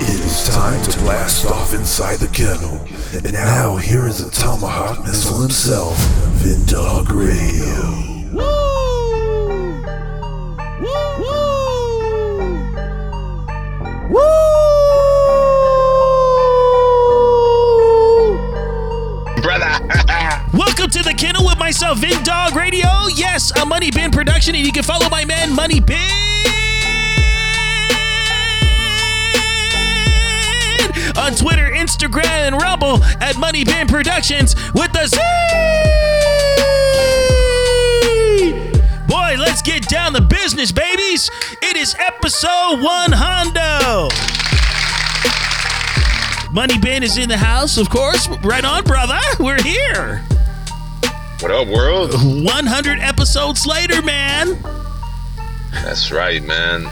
It is time to blast off inside the kennel. And now here is the Tomahawk Missile himself, Vindog Radio. Woo! Woo! Woo! Woo! Brother. Welcome to the kennel with myself, Vin Dog Radio. Yes, a Money Bin production, and you can follow my man Money Bin on Twitter, Instagram, and Rumble at Money Bin Productions with the Z. Boy, let's get down to business, babies. It is episode one hundo. Money Bin is in the house, of course. Right on, brother. We're here. what up, world? 100 episodes later, man. That's right, man.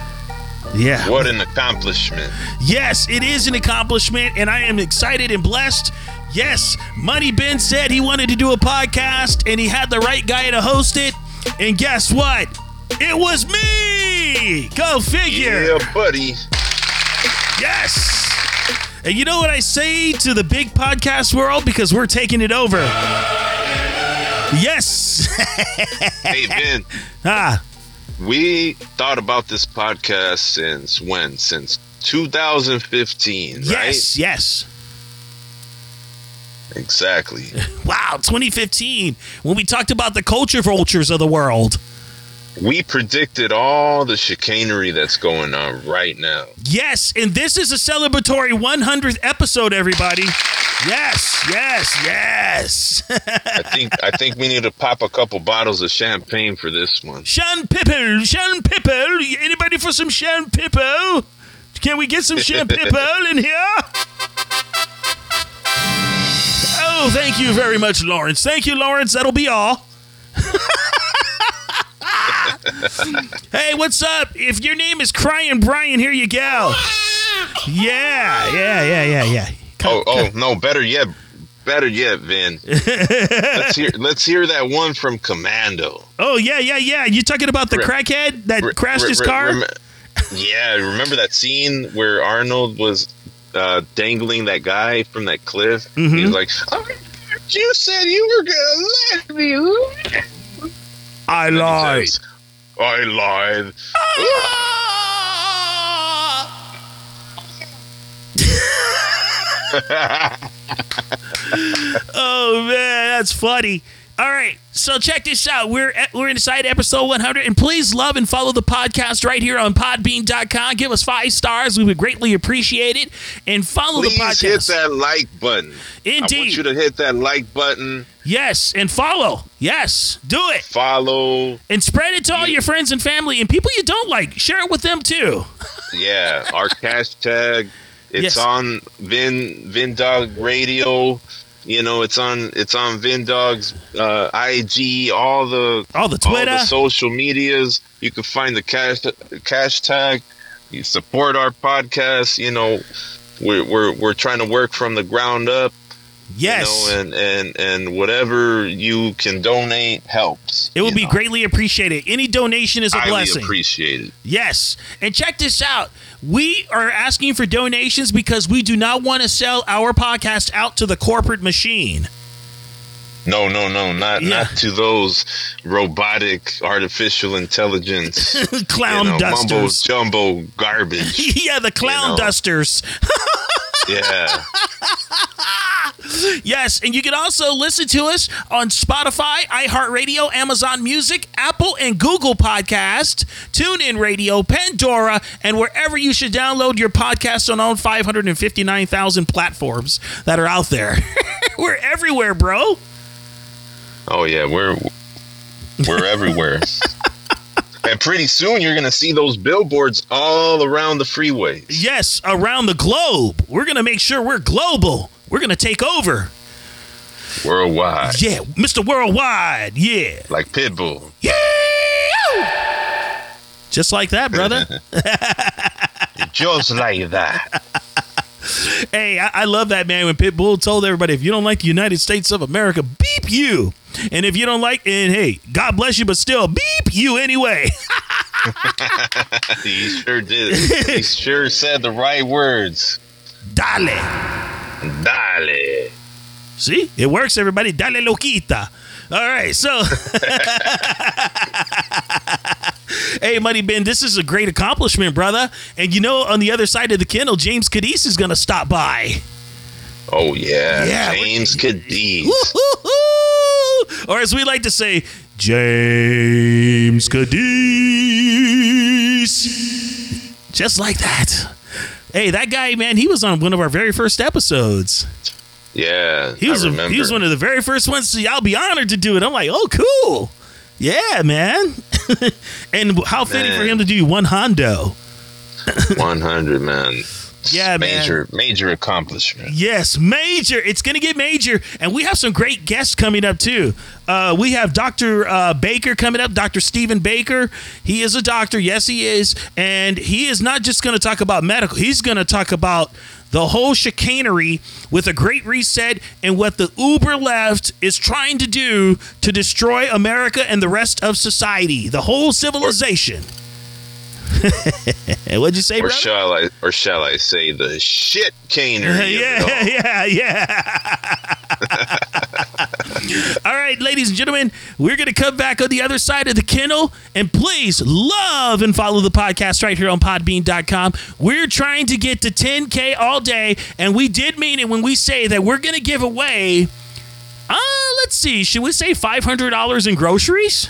Yeah. What an accomplishment. Yes, it is an accomplishment, and I am excited and blessed. Yes, Money Bin said he wanted to do a podcast, and he had the right guy to host it. And guess what? It was me. Go figure. Yeah, buddy. Yes. And you know what I say to the big podcast world because we're taking it over. Yes. Hey, Vin, ah, we thought about this podcast since when? Since 2015, right? yes, yes. Exactly. Wow, 2015 when we talked about the culture vultures of the world. We predicted all the chicanery that's going on right now. Yes, and this is a celebratory 100th episode, everybody. Yes, yes, yes. I think I think we need to pop a couple bottles of champagne for this one. Sean Pipple, Sean Pipple. Anybody for some Sean Pipple? Can we get some Sean Pipple in here? Oh, thank you very much, Lawrence. Thank you, Lawrence. That'll be all. hey, what's up? If your name is Crying Brian, here you go. Yeah, yeah, yeah, yeah, yeah. Oh, oh no! Better yet, better yet, Vin. let's hear let's hear that one from Commando. Oh, yeah, yeah, yeah. You talking about the Re- crackhead that Re- crashed re- his car? yeah, remember that scene where Arnold was uh, dangling that guy from that cliff? Mhm. He was like, oh, "You said you were gonna let me." I lied. says, I lied. Oh man, that's funny. All right, so check this out. We're at, we're inside episode 100, and please love and follow the podcast right here on Podbean.com. Give us five stars; we would greatly appreciate it. And follow Please the podcast. hit that like button. I Indeed. want you to hit that like button, Yes, and follow. Yes, do it, follow. and spread it to all Yeah. your friends and family and people you don't like. Share it with them too. Yeah, our hashtag. It's Yes. on Vin Vin Dog Radio. You know, it's on it's on Vindog's uh, IG, all the All the Twitter, all the social medias. You can find the cash cash tag. You support our podcast. You know, we're we're we're trying to work from the ground up. yes, You know, and and and whatever you can donate helps. it would be know. greatly appreciated. Any donation is a Highly blessing. appreciated. Yes. And check this out. We are asking for donations because we do not want to sell our podcast out to the corporate machine. No, no, no, not Yeah. not to those robotic artificial intelligence clown you know, mumbo dusters. jumbo garbage. yeah, the clown know. dusters. yeah. Yes, and you can also listen to us on Spotify, iHeartRadio, Amazon Music, Apple and Google Podcast, TuneIn Radio, Pandora, and wherever you should download your podcast on all 559,000 platforms that are out there. We're everywhere, bro. Oh yeah, we're we're everywhere. and pretty soon you're gonna see those billboards all around the freeways. Yes, around the globe. We're going to make sure we're global. We're going to take over. Worldwide. Yeah, Mr. Worldwide. Yeah. Like Pitbull. Yeah. Just like that, brother. Just like that. hey, I, I love that man when Pitbull told everybody, if you don't like the United States of America, beep you. And if you don't like, and hey, God bless you, but still, beep you anyway. he sure did. he sure said the right words. Dale. Dale. See, it works, everybody. Dale loquita. All right, so hey, Money Bin, this is a great accomplishment, brother. And you know, on the other side of the kennel, James Kaddis is going to stop by. Oh yeah, Yeah, James Kaddis. Or as we like to say, James Kaddis. Just like that. Hey, that guy, man, he was on one of our very first episodes. Yeah, He was I a, he was one of the very first ones. So I'll be honored to do it. I'm like, oh, cool. Yeah, man. and how fitting for him to do one hondo. 100 man. Yeah, man. major major accomplishment. Yes, major. It's going to get major. And we have some great guests coming up, too. Uh, we have Dr. Uh, Baker coming up, Dr. Stephen Baker. He is a doctor. Yes, he is. And he is not just going to talk about medical, he's going to talk about the whole chicanery with a great reset and what the uber left is trying to do to destroy America and the rest of society, the whole civilization. What'd you say, Or brother? shall I or shall I say the shit canery yeah, yeah, yeah. all right, ladies and gentlemen, we're going to come back on the other side of the kennel. And please love and follow the podcast right here on podbean.com. We're trying to get to 10K all day. And we did mean it when we say that we're going to give away, uh, let's see, should we say $500 in groceries?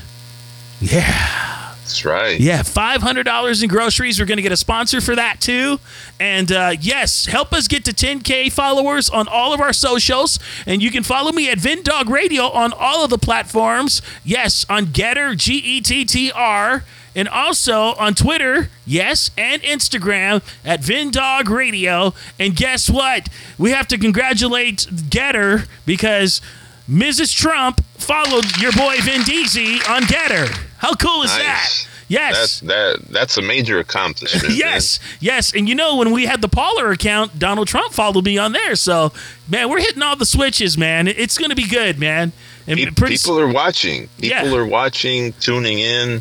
Yeah. That's right. Yeah, five hundred dollars in groceries. We're going to get a sponsor for that too. And uh, yes, help us get to 10k followers on all of our socials. And you can follow me at Vindog Radio on all of the platforms. Yes, on GETTR G E T T R. And also on Twitter, yes, and Instagram at Vindog Radio. And guess what? We have to congratulate GETTR because Mrs. Trump followed your boy Vin Diesel on GETTR. How cool is that? Yes. That's that that's a major accomplishment. man. Yes, yes, and you know when we had the Parler account, Donald Trump followed me on there. So, man, we're hitting all the switches, man. It's going to be good, man. And Pe- pretty people are watching. People Yeah. are watching, tuning in.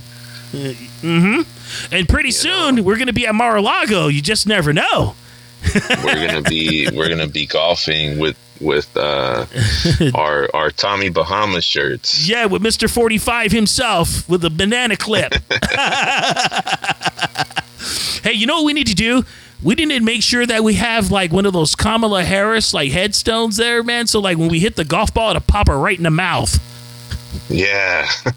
Mm-hmm. And pretty soon we're going to be at Mar-a-Lago. You just never know. We're gonna be we're gonna be golfing with with uh, our our Tommy Bahama shirts. Yeah, with Mr. 45 himself with a banana clip. hey, you know what we need to do? We need to make sure that we have like one of those Kamala Harris like headstones there, man. So like when we hit the golf ball, it'll pop her right in the mouth. Yeah,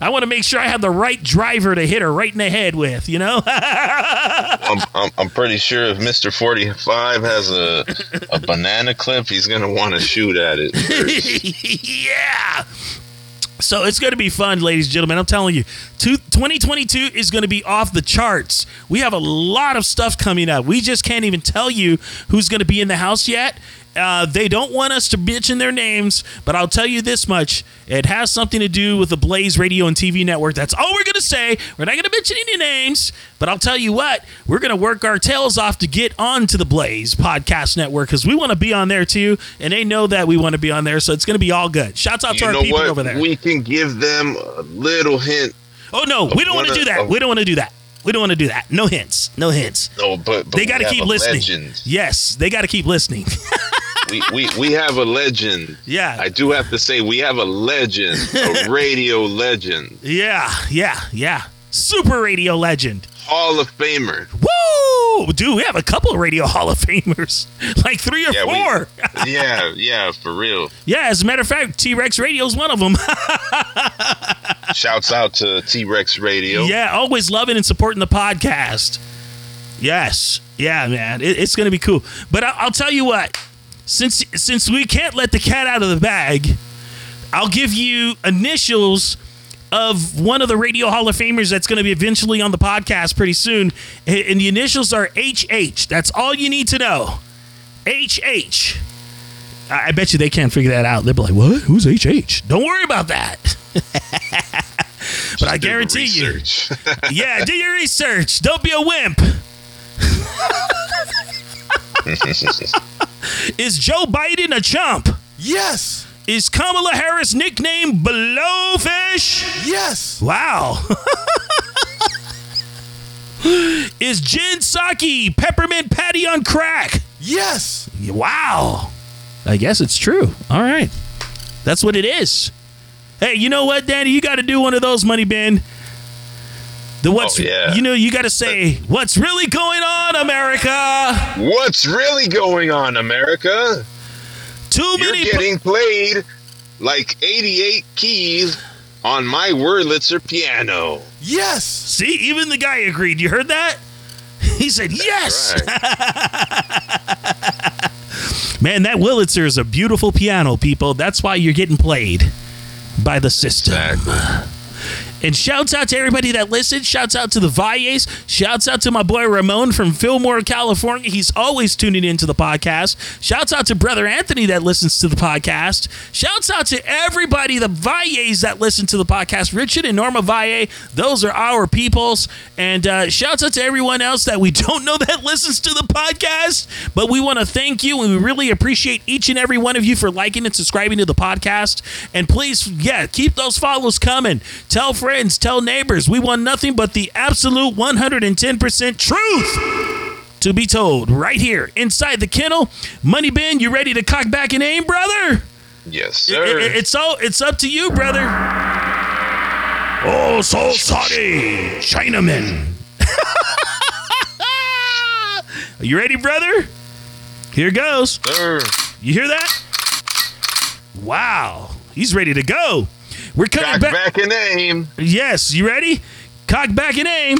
I want to make sure I have the right driver to hit her right in the head with, you know? I'm, I'm I'm pretty sure if Forty Five has a a banana clip, he's gonna want to shoot at it. yeah. So it's going to be fun, ladies and gentlemen. I'm telling you, 2022 is going to be off the charts. We have a lot of stuff coming up. We just can't even tell you who's going to be in the house yet. Uh, they don't want us to mention their names, but I'll tell you this much: it has something to do with the Blaze Radio and TV network. That's all we're going to say. We're not going to mention any names, but I'll tell you what: we're going to work our tails off to get onto the Blaze podcast network because we want to be on there too, and they know that we want to be on there. So it's going to be all good. Shouts out to our people what? over there. We can give them a little hint. oh no, we don't want to do that. of- We don't want to do that. We don't want to do that. No hints. No hints. No, but, but They got to keep listening. Legend. Yes, they got to keep listening. we, we we have a legend. yeah. I do have to say we have a legend, a radio legend, Yeah, yeah, yeah. Super radio legend. Hall of Famer. Woo! Dude, we have a couple of radio Hall of Famers. Like three or Yeah, we- four. Yeah, yeah, for real. yeah, as a matter of fact, T Rex Radio is one of them. Shouts out to T Rex Radio. yeah, always loving and supporting the podcast. Yes. Yeah, man. It, it's going to be cool. But I, I'll tell you what. Since since we can't let the cat out of the bag, I'll give you initials of one of the Radio Hall of Famers that's going to be eventually on the podcast pretty soon. And the initials are HH. That's all you need to know. HH. I I bet you they can't figure that out. They'll be like, what? Who's HH? Don't worry about that. but I guarantee you. Yeah, do your research. Don't be a wimp. Is Joe Biden a chump? Yes. Is Kamala Harris nicknamed Blowfish? Yes. Wow. is Jen Psaki peppermint patty on crack. Yes. Wow. I guess it's true. All right. That's what it is. Hey, you know what, Danny? You got to do one of those, Money Bin. The what's Oh, yeah. you know you got to say what's really going on, America. What's really going on, America? Too many. You're getting played like 88 keys on my Wurlitzer piano. Yes. See, even the guy agreed. You heard that? He said yes. Right. Man, that Wurlitzer is a beautiful piano, people. That's why you're getting played by the system. Exactly. And shouts out to everybody that listened. Shouts out to the Valles. Shouts out to my boy Ramon from Fillmore, California. He's always tuning into the podcast. Shouts out to brother Anthony that listens to the podcast. Shouts out to everybody, the Valles that listen to the podcast. Richard and Norma Valle, those are our peoples. And uh, shouts out to everyone else that we don't know that listens to the podcast. But we want to thank you and we really appreciate each and every one of you for liking and subscribing to the podcast. And please, yeah, keep those follows coming. Tell friends, tell neighbors. We want nothing but the absolute 110% truth to be told right here inside the kennel. Money Bin, you ready to cock back and aim, brother? Yes, sir. I- it's all it's up to you, brother. Oh, so sorry, Chinaman. Are you ready, brother? Here goes. sir. You hear that? Wow, he's ready to go. We're coming Back, back. back and aim. Yes, you ready? Cock back and aim.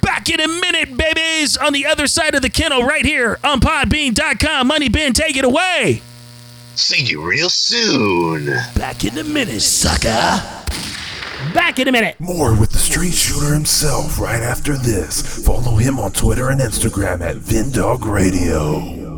Back in a minute, babies. On the other side of the kennel, right here on Podbean.com. Money Bin, take it away. See you real soon. Back in a minute, sucker. Back in a minute. More with the street shooter himself right after this. Follow him on Twitter and Instagram at Vindog Radio.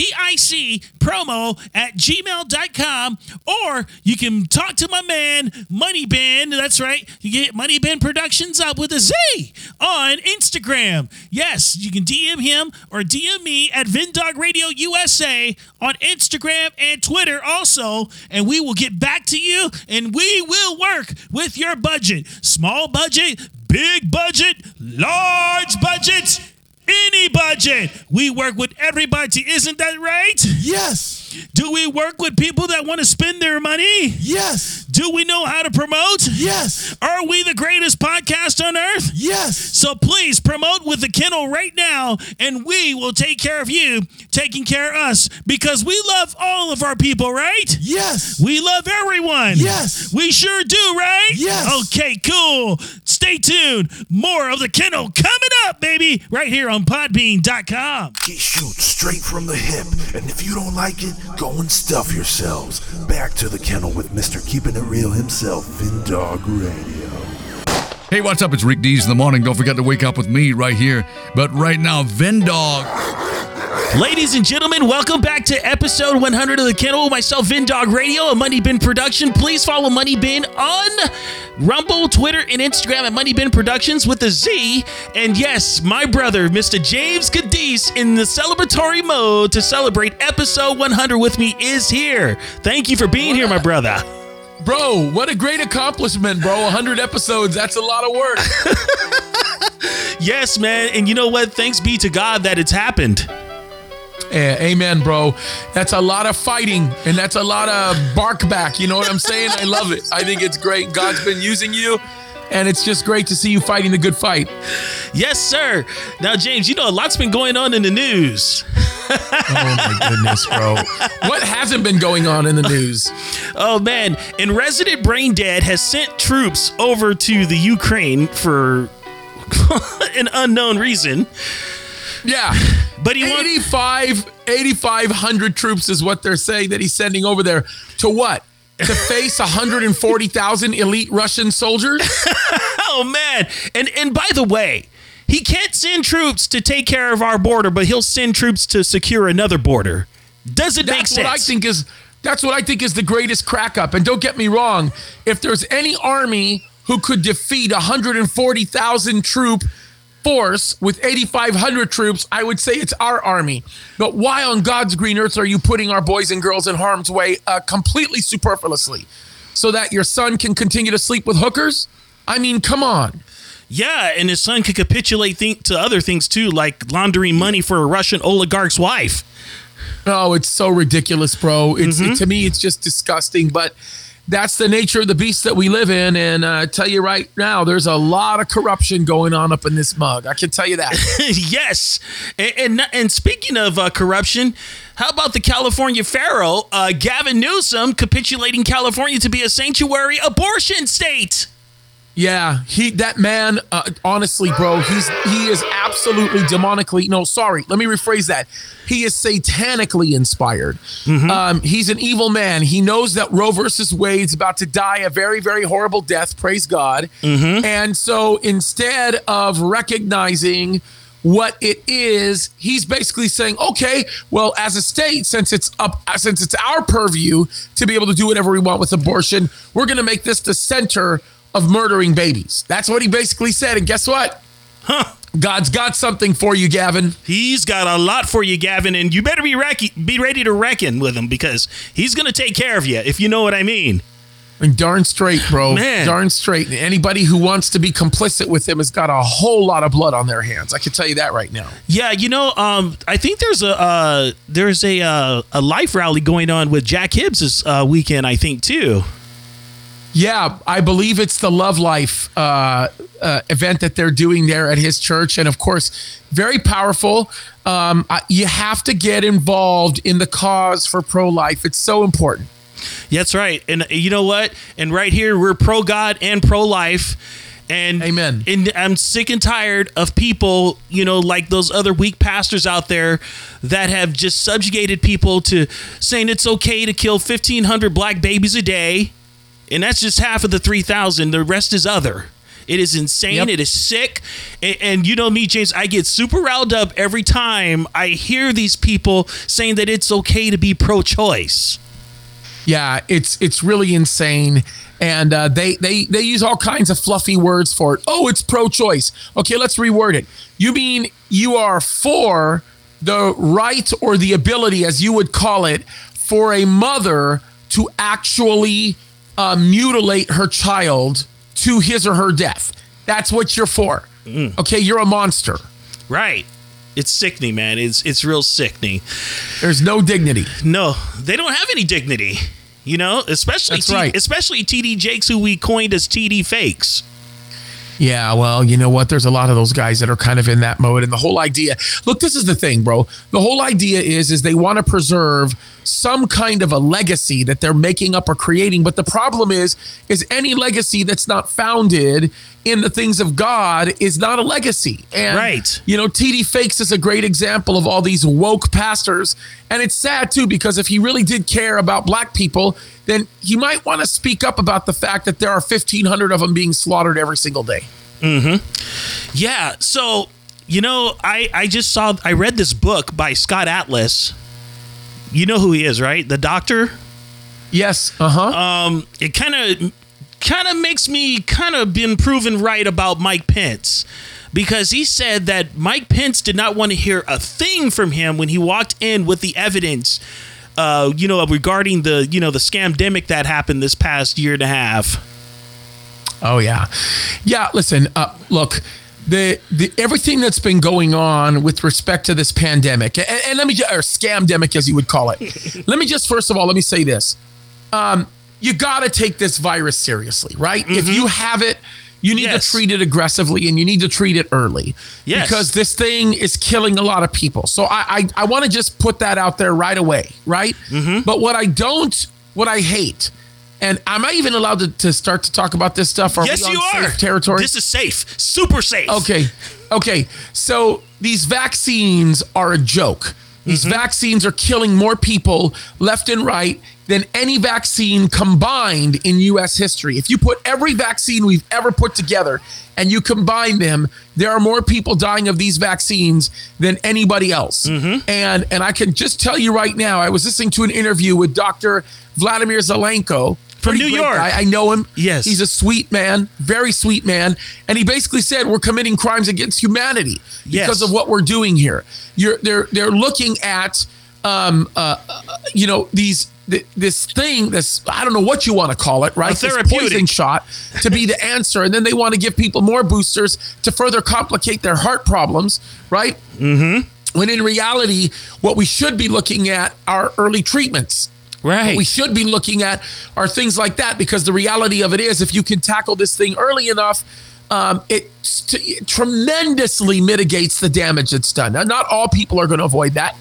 T I C promo at gmail.com. Or you can talk to my man, Money Bin. That's right. You get Money Bin Productions up with a Z on Instagram. Yes, you can DM him or DM me at Vindog Radio USA on Instagram and Twitter also. And we will get back to you and we will work with your budget. Small budget, big budget, large budgets. Any budget. We work with everybody. Isn't that right? Yes. Do we work with people that want to spend their money? Yes. Do we know how to promote? Yes. Are we the greatest podcast on earth? Yes. So please promote with the kennel right now, and we will take care of you, taking care of us, because we love all of our people, right? Yes. We love everyone. Yes. We sure do, right? Yes. Okay, cool. Stay tuned. More of the kennel coming up, baby, right here on podbean.com. He shoots straight from the hip, and if you don't like it, go and stuff yourselves. Back to the kennel with Mr. Keeping It Real himself, Vin Dog Radio. Hey, what's up? It's Rick Dees in the morning. Don't forget to wake up with me right here. But right now, Vendog. Ladies and gentlemen, welcome back to episode 100 of the Kennel with myself, Vin Dog Radio, a Money Bin production. Please follow Money Bin on Rumble, Twitter, and Instagram at Money Bin Productions with a Z. And yes, my brother, Mr. James Kaddis, in the celebratory mode to celebrate episode 100 with me, is here. Thank you for being here, my brother. Bro, what a great accomplishment, bro. 100 episodes. That's a lot of work. Yes, man. And you know what? Thanks be to God that it's happened. Yeah, amen, bro. That's a lot of fighting and that's a lot of bark back. You know what I'm saying? I love it. I think it's great. God's been using you, and it's just great to see you fighting the good fight. Yes, sir. Now, James, you know, a lot's been going on in the news. Oh my goodness, bro. What hasn't been going on in the news? Oh man, and resident brain dead has sent troops over to the Ukraine for an unknown reason. Yeah. But he wants 8,500 troops is what they're saying that he's sending over there. To what? To face 140,000 elite Russian soldiers? Oh man. And and by the way, he can't send troops to take care of our border, but he'll send troops to secure another border. Does it make That's sense? what I think is that's what I think is the greatest crack up. And don't get me wrong, if there's any army who could defeat 140,000 troop force with 8,500 troops, I would say it's our army. But why on God's green earth are you putting our boys and girls in harm's way uh, completely superfluously? So that your son can continue to sleep with hookers? I mean, come on. Yeah, and his son could capitulate think- to other things too, like laundering money for a Russian oligarch's wife. Oh, it's so ridiculous, bro. It's it, to me, it's just disgusting. But that's the nature of the beast that we live in. And uh, I tell you right now, there's a lot of corruption going on up in this mug. I can tell you that. yes, and and, and speaking of uh, corruption, how about the California Pharaoh, uh, Gavin Newsom, capitulating California to be a sanctuary abortion state? Yeah, he that man. Uh, honestly, bro, he's he is absolutely demonically. No, sorry, let me rephrase that. He is satanically inspired. Um, he's an evil man. He knows that Roe versus Wade's about to die a very, very horrible death. Praise God. And so instead of recognizing what it is, he's basically saying, okay, well, as a state, since it's up, since it's our purview to be able to do whatever we want with abortion, we're going to make this the center of murdering babies. That's what he basically said. And guess what? Huh. God's got something for you, Gavin. He's got a lot for you, Gavin, and you better be be ready to reckon with him because he's going to take care of you, if you know what I mean. And darn straight, bro. Man. Darn straight. And Anybody who wants to be complicit with him has got a whole lot of blood on their hands. I can tell you that right now. Yeah, you know, um, I think there's a uh, there's a uh, a life rally going on with Jack Hibbs this uh, weekend. I think too. Yeah, I believe it's the Love Life uh, uh, event that they're doing there at his church, and of course, very powerful. Um, I, you have to get involved in the cause for pro life. It's so important. That's right. And you know what? And right here, we're pro God and pro life. And Amen. And I'm sick and tired of people, you know, like those other weak pastors out there that have just subjugated people to saying it's okay to kill 1,500 black babies a day. And that's just half of the 3,000. The rest is other. It is insane. Yep. It is sick. And, and you know me, James, I get super riled up every time I hear these people saying that it's okay to be pro choice. Yeah, it's it's really insane, and uh, they they they use all kinds of fluffy words for it. Oh, it's pro-choice. Okay, let's reword it. You mean you are for the right or the ability, as you would call it, for a mother to actually uh, mutilate her child to his or her death? That's what you're for. Okay, you're a monster. Right. It's sickening, man. It's it's real sickening. There's no dignity. No, they don't have any dignity. You know, especially That's T- right. especially TD Jakes, who we coined as TD Fakes. Yeah, well, you know what? There's a lot of those guys that are kind of in that mode, and the whole idea. Look, this is the thing, bro. The whole idea is is they want to preserve some kind of a legacy that they're making up or creating, but the problem is is any legacy that's not founded in the things of God is not a legacy. And Right. you know, TD Fakes is a great example of all these woke pastors, and it's sad too because if he really did care about black people, then he might want to speak up about the fact that there are 1500 of them being slaughtered every single day. Mm-hmm. Yeah. So you know, I I just saw I read this book by Scott Atlas. You know who he is, right? The doctor. Yes. Uh-huh. Um, it kind of kind of makes me kind of been proven right about Mike Pence because he said that Mike Pence did not want to hear a thing from him when he walked in with the evidence uh, you know regarding the you know the scamdemic that happened this past year and a half. oh yeah. Yeah, listen, uh look, the, the everything that's been going on with respect to this pandemic and, and let me or scamdemic as you would call it. let me just first of all let me say this. Um you got to take this virus seriously, right? If you have it, you need Yes. to treat it aggressively and you need to treat it early. Yes. Because this thing is killing a lot of people. So I I, I want to just put that out there right away, right? But what I don't, what I hate, and am I even allowed to, to start to talk about this stuff? Are yes, you are. territory? This is safe, super safe. Okay. Okay. So these vaccines are a joke. These mm-hmm. vaccines are killing more people left and right than any vaccine combined in US history. If you put every vaccine we've ever put together and you combine them, there are more people dying of these vaccines than anybody else. Mm-hmm. And and I can just tell you right now, I was listening to an interview with Dr. Vladimir Zelenko From New York. guy. I know him. Yes. He's a sweet man, very sweet man. And he basically said we're committing crimes against humanity because Yes. of what we're doing here. You're they're they're looking at um uh, uh you know these th- this thing this I don't know what you want to call it, right? A This poison shot to be the answer and then they want to give people more boosters to further complicate their heart problems, right? Mhm. When in reality what we should be looking at are early treatments. Right. What we should be looking at are things like that because the reality of it is, if you can tackle this thing early enough, um, it, st- it tremendously mitigates the damage that's done. Now, not all people are going to avoid that,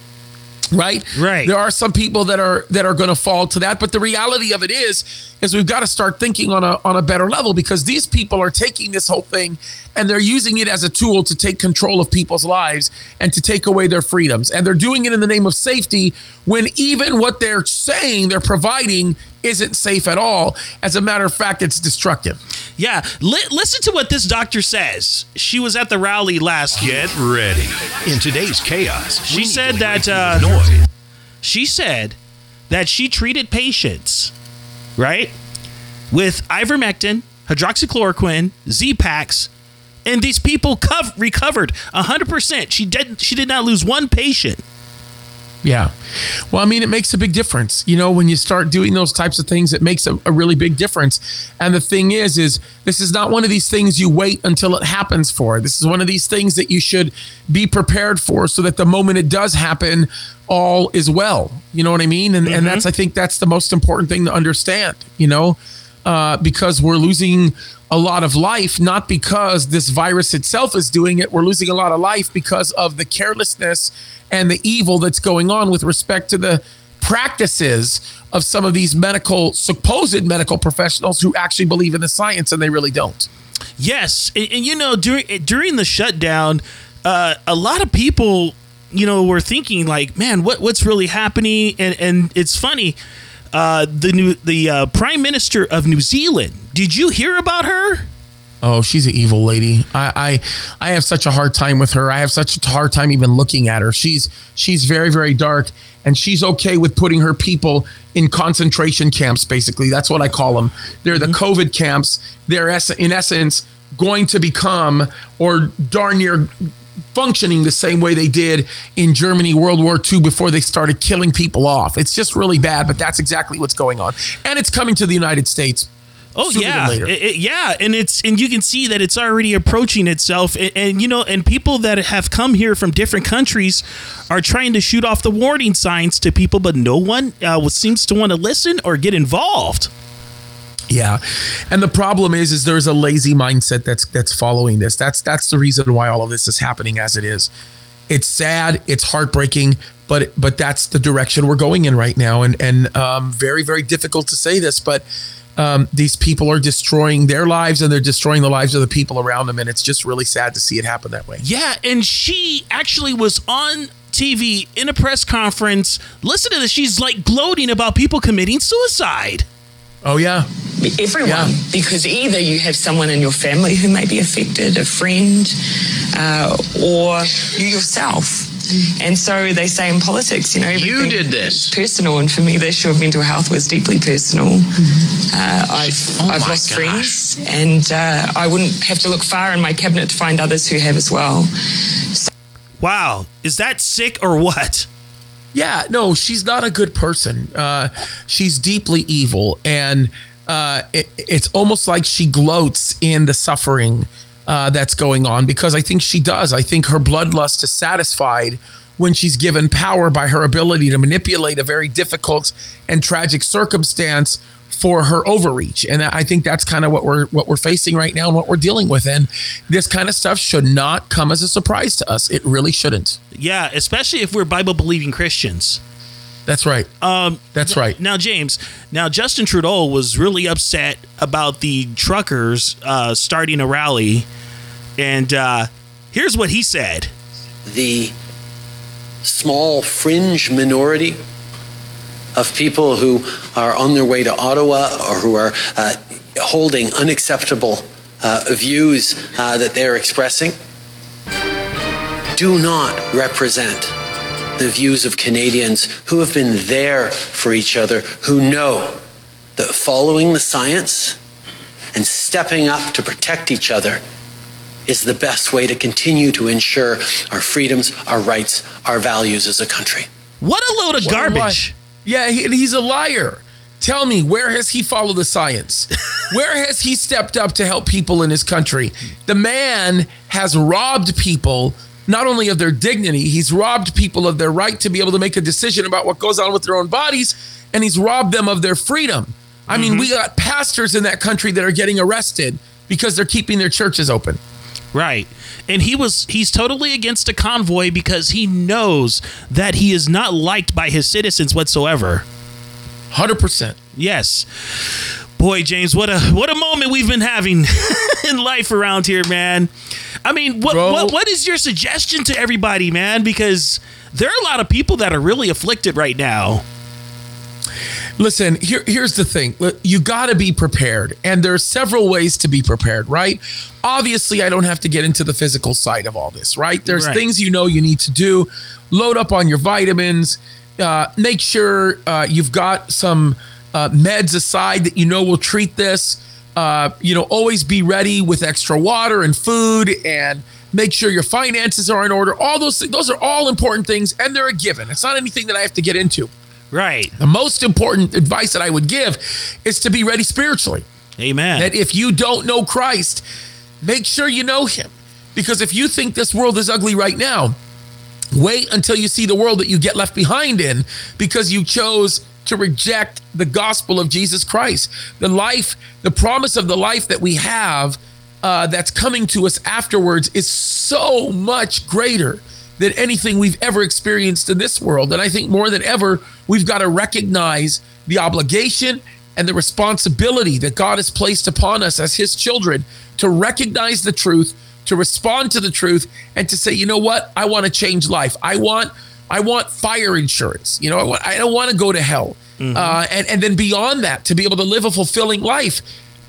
right? Right. There are some people that are that are going to fall to that, but the reality of it is, is we've got to start thinking on a on a better level because these people are taking this whole thing and they're using it as a tool to take control of people's lives and to take away their freedoms, and they're doing it in the name of safety when even what they're saying they're providing isn't safe at all. As a matter of fact, it's destructive. Yeah, li- listen to what this doctor says. She was at the rally last year. Get ready. In today's chaos, She said that, uh, noise. She said that she treated patients, right, with ivermectin, hydroxychloroquine, Z-Paks, and these people cov- recovered 100%. She did she did not lose one patient. Yeah. Well, I mean, it makes a big difference. You know, when you start doing those types of things, it makes a, a really big difference. And the thing is, is this is not one of these things you wait until it happens for. This is one of these things that you should be prepared for so that the moment it does happen, all is well. You know what I mean? And, and that's, I think that's the most important thing to understand, you know, uh, because we're losing a lot of life, not because this virus itself is doing it. We're losing a lot of life because of the carelessness and the evil that's going on with respect to the practices of some of these medical, supposed medical professionals who actually believe in the science and they really don't. Yes, and, and you know during during the shutdown, uh, a lot of people, you know, were thinking like, man, what what's really happening? And and it's funny, uh, the new the uh, Prime Minister of New Zealand. Did you hear about her? Oh, she's an evil lady. I, I I have such a hard time with her. I have such a hard time even looking at her. She's she's very very dark, and she's okay with putting her people in concentration camps. Basically, that's what I call them. They're the COVID camps. They're in essence going to become or darn near functioning the same way they did in Germany World War II before they started killing people off. It's just really bad, but that's exactly what's going on, and it's coming to the United States. Oh yeah. It- it- yeah, and it's and you can see that it's already approaching itself, and, and you know, and people that have come here from different countries are trying to shoot off the warning signs to people, but no one uh, seems to want to listen or get involved. Yeah, and the problem is, is there's a lazy mindset that's that's following this. That's that's the reason why all of this is happening as it is. It's sad, it's heartbreaking, but but that's the direction we're going in right now, and and um, very very difficult to say this, but um, these people are destroying their lives and they're destroying the lives of the people around them, and it's just really sad to see it happen that way. Yeah, and she actually was on TV in a press conference. Listen to this. She's like gloating about people committing suicide. Oh yeah, everyone Yeah. because either you have someone in your family who may be affected, a friend, uh, or you yourself. And so they say in politics, you know, You did this. is Personal, and for me, the issue of mental health was deeply personal. Uh, I've Oh I've lost gosh. friends, and uh, I wouldn't have to look far in my cabinet to find others who have as well. Wow, is that sick or what? Yeah, no, she's not a good person. Uh, she's deeply evil, and uh, it, it's almost like she gloats in the suffering uh, that's going on because I think she does. I think her bloodlust is satisfied when she's given power by her ability to manipulate a very difficult and tragic circumstance for her overreach and i think that's kind of what we're what we're facing right now and what we're dealing with and this kind of stuff should not come as a surprise to us it really shouldn't Yeah, especially if we're Bible believing Christians. That's right Um, that's right Now, James, now Justin Trudeau was really upset about the truckers uh, starting a rally, and uh, here's what he said. the small fringe minority of people who are on their way to Ottawa or who are uh, holding unacceptable uh, views uh, that they're expressing do not represent the views of Canadians who have been there for each other, who know that following the science and stepping up to protect each other is the best way to continue to ensure our freedoms, our rights, our values as a country. What a load of What garbage. Yeah, he, he's a liar. Tell me, where has he followed the science? where has he stepped up to help people in his country? The man has robbed people not only of their dignity, he's robbed people of their right to be able to make a decision about what goes on with their own bodies, and he's robbed them of their freedom. I mean, mm-hmm. we got pastors in that country that are getting arrested because they're keeping their churches open. Right. And he was he's totally against a convoy because he knows that he is not liked by his citizens whatsoever. 100%. Yes. Boy, James, what a what a moment we've been having in life around here, man. I mean, what, Bro. what what is your suggestion to everybody, man? Because there are a lot of people that are really afflicted right now. Listen, here, here's the thing. You got to be prepared. And there's several ways to be prepared, right? Obviously, I don't have to get into the physical side of all this, right? There's Right. things you know you need to do. Load up on your vitamins. Uh, make sure uh, you've got some uh, meds aside that you know will treat this. Uh, you know, always be ready with extra water and food and make sure your finances are in order. All those things, those are all important things and they're a given. It's not anything that I have to get into. Right. The most important advice that I would give is to be ready spiritually. Amen. That if you don't know Christ, make sure you know him. Because if you think this world is ugly right now, wait until you see the world that you get left behind in because you chose to reject the gospel of Jesus Christ. The life, the promise of the life that we have uh, that's coming to us afterwards is so much greater than anything we've ever experienced in this world. And I think more than ever, we've got to recognize the obligation and the responsibility that God has placed upon us as His children to recognize the truth, to respond to the truth, and to say, you know what, I want to change life. I want, I want fire insurance. You know, I, want, I don't want to go to hell. Uh, and and then beyond that, to be able to live a fulfilling life,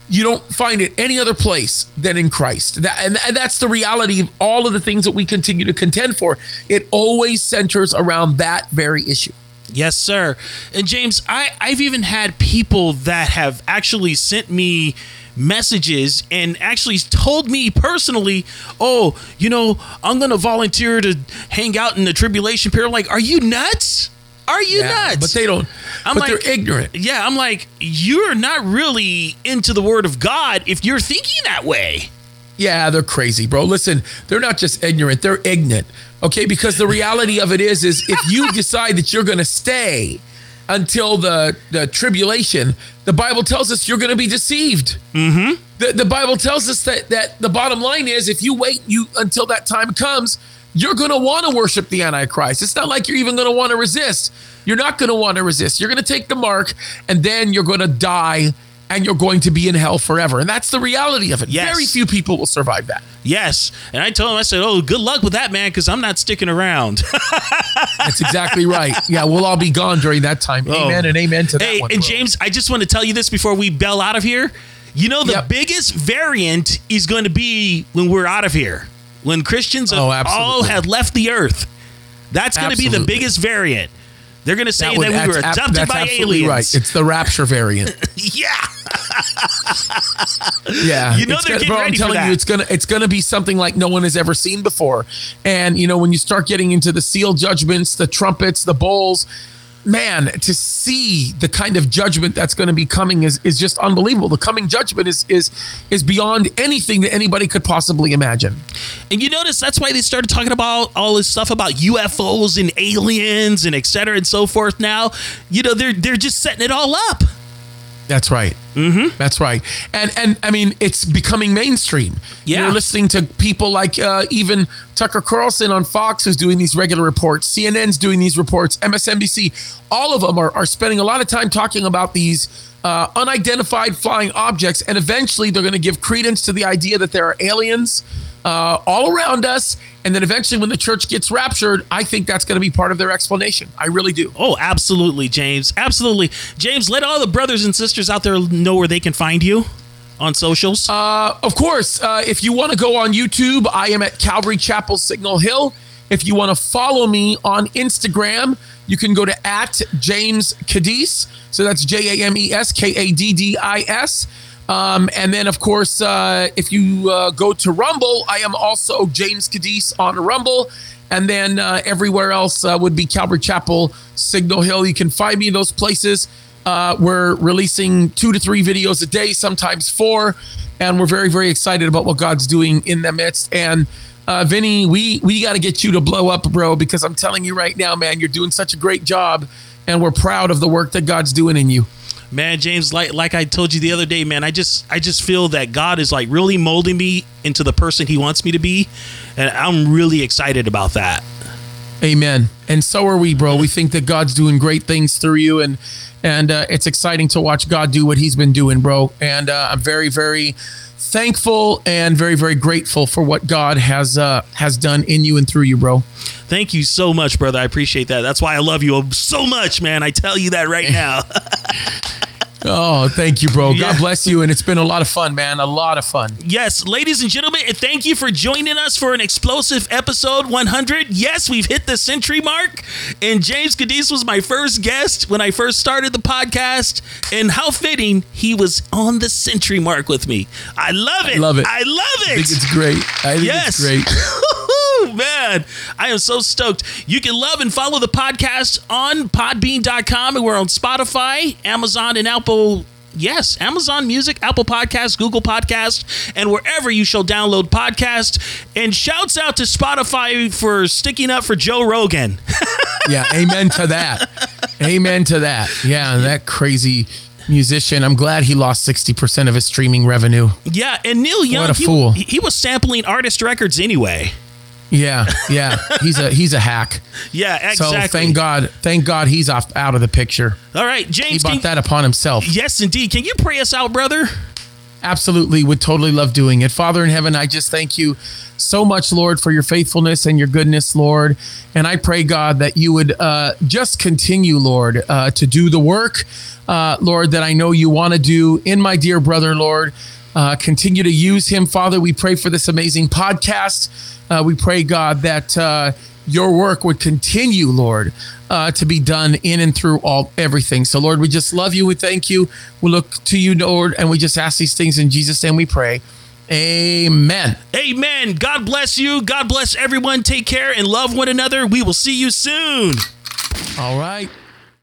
you don't find it any other place than in Christ. That, and, and that's the reality of all of the things that we continue to contend for. It always centers around that very issue. Yes, sir. And James, I, I've even had people that have actually sent me messages and actually told me personally, oh, you know, I'm going to volunteer to hang out in the tribulation period. I'm like, are you nuts? Are you nuts? But they don't. I'm but like- they're ignorant. Yeah, I'm like, you're not really into the word of God if you're thinking that way. Yeah, they're crazy, bro. Listen, they're not just ignorant, they're ignorant. Okay, because the reality of it is is if you decide that you're going to stay until the the tribulation, the Bible tells us you're going to be deceived. Mhm. The the Bible tells us that that the bottom line is if you wait you until that time comes, you're going to want to worship the antichrist. It's not like you're even going to want to resist. You're not going to want to resist. You're going to take the mark and then you're going to die and you're going to be in hell forever. And that's the reality of it. Yes. Very few people will survive that. Yes. And I told him, I said, oh, good luck with that, man, because I'm not sticking around. That's exactly right. Yeah, we'll all be gone during that time. Oh. Amen and amen to that Oh. Hey, one. and bro. James, I just want to tell you this before we bail out of here. You know, the Yep. biggest variant is going to be when we're out of here, when Christians Oh, all have left the earth. That's going to be the biggest variant. They're going to say that, would- we were ab- adopted that's by aliens. Right. It's the rapture variant. yeah. Yeah, You know It's they're gonna- getting bro, I'm ready for telling that. you, it's gonna it's gonna be something like no one has ever seen before. And you know, when you start getting into the seal judgments, the trumpets, the bowls, man, to see the kind of judgment that's going to be coming is is just unbelievable. The coming judgment is is is beyond anything that anybody could possibly imagine. And you notice that's why they started talking about all this stuff about UFOs and aliens and et cetera and so forth now. You know, they're they're just setting it all up. That's right. Mm-hmm. That's right. And and I mean, it's becoming mainstream. Yeah. You're listening to people like uh, even Tucker Carlson on Fox, who's doing these regular reports. CNN's doing these reports. MSNBC. All of them are, are spending a lot of time talking about these uh, unidentified flying objects, and eventually they're going to give credence to the idea that there are aliens. Uh, all around us. And then eventually, when the church gets raptured, I think that's going to be part of their explanation. I really do. Oh, absolutely, James. Absolutely. James, let all the brothers and sisters out there know where they can find you on socials. Uh, of course, uh, if you want to go on YouTube, I am at Calvary Chapel Signal Hill. If you want to follow me on Instagram, you can go to at James Kaddis. So that's J A M E S K A D D I S. Um, and then, of course, uh, if you uh, go to Rumble, I am also James Kaddis on Rumble. And then uh, everywhere else uh, would be Calvary Chapel, Signal Hill. You can find me in those places. Uh, we're releasing two to three videos a day, sometimes four. And we're very, very excited about what God's doing in the midst. And uh, Vinny, we, we got to get you to blow up, bro, because I'm telling you right now, man, you're doing such a great job. And we're proud of the work that God's doing in you man james like like i told you the other day man i just i just feel that god is like really molding me into the person he wants me to be and i'm really excited about that. Amen. And so are we bro. We think that god's doing great things through you and and uh, it's exciting to watch god do what he's been doing bro. And uh, i'm very very thankful and very very grateful for what god has uh has done in you and through you bro. Thank you so much brother. I appreciate that. That's why i love you so much man. I tell you that right now Oh, thank you, bro. Yeah. God bless you. And it's been a lot of fun, man. A lot of fun. Yes, ladies and gentlemen, thank you for joining us for an explosive episode 100. Yes, we've hit the century mark. And James Kaddis was my first guest when I first started the podcast. And how fitting he was on the century mark with me. I love it. I love it. I love it. I think it's great. I think yes. it's great. man, I am so stoked. You can love and follow the podcast on podbean.com and we're on Spotify, Amazon, and Apple Yes, Amazon Music, Apple Podcast, Google Podcast, and wherever you shall download podcast. And shouts out to Spotify for sticking up for Joe Rogan. yeah, amen to that. Amen to that. Yeah, that crazy musician. I'm glad he lost 60% of his streaming revenue. Yeah, and Neil Young, what a fool. He, he was sampling artist records anyway. Yeah, yeah. He's a he's a hack. Yeah, exactly. So thank God, thank God he's off out of the picture. All right, James. He brought can, that upon himself. Yes, indeed. Can you pray us out, brother? Absolutely, would totally love doing it. Father in heaven, I just thank you so much, Lord, for your faithfulness and your goodness, Lord. And I pray, God, that you would uh, just continue, Lord, uh, to do the work, uh, Lord, that I know you want to do in my dear brother, Lord. Uh, continue to use him, Father. We pray for this amazing podcast. Uh, we pray, God, that uh, your work would continue, Lord, uh, to be done in and through all everything. So, Lord, we just love you. We thank you. We look to you, Lord, and we just ask these things in Jesus' name. We pray. Amen. Amen. God bless you. God bless everyone. Take care and love one another. We will see you soon. All right.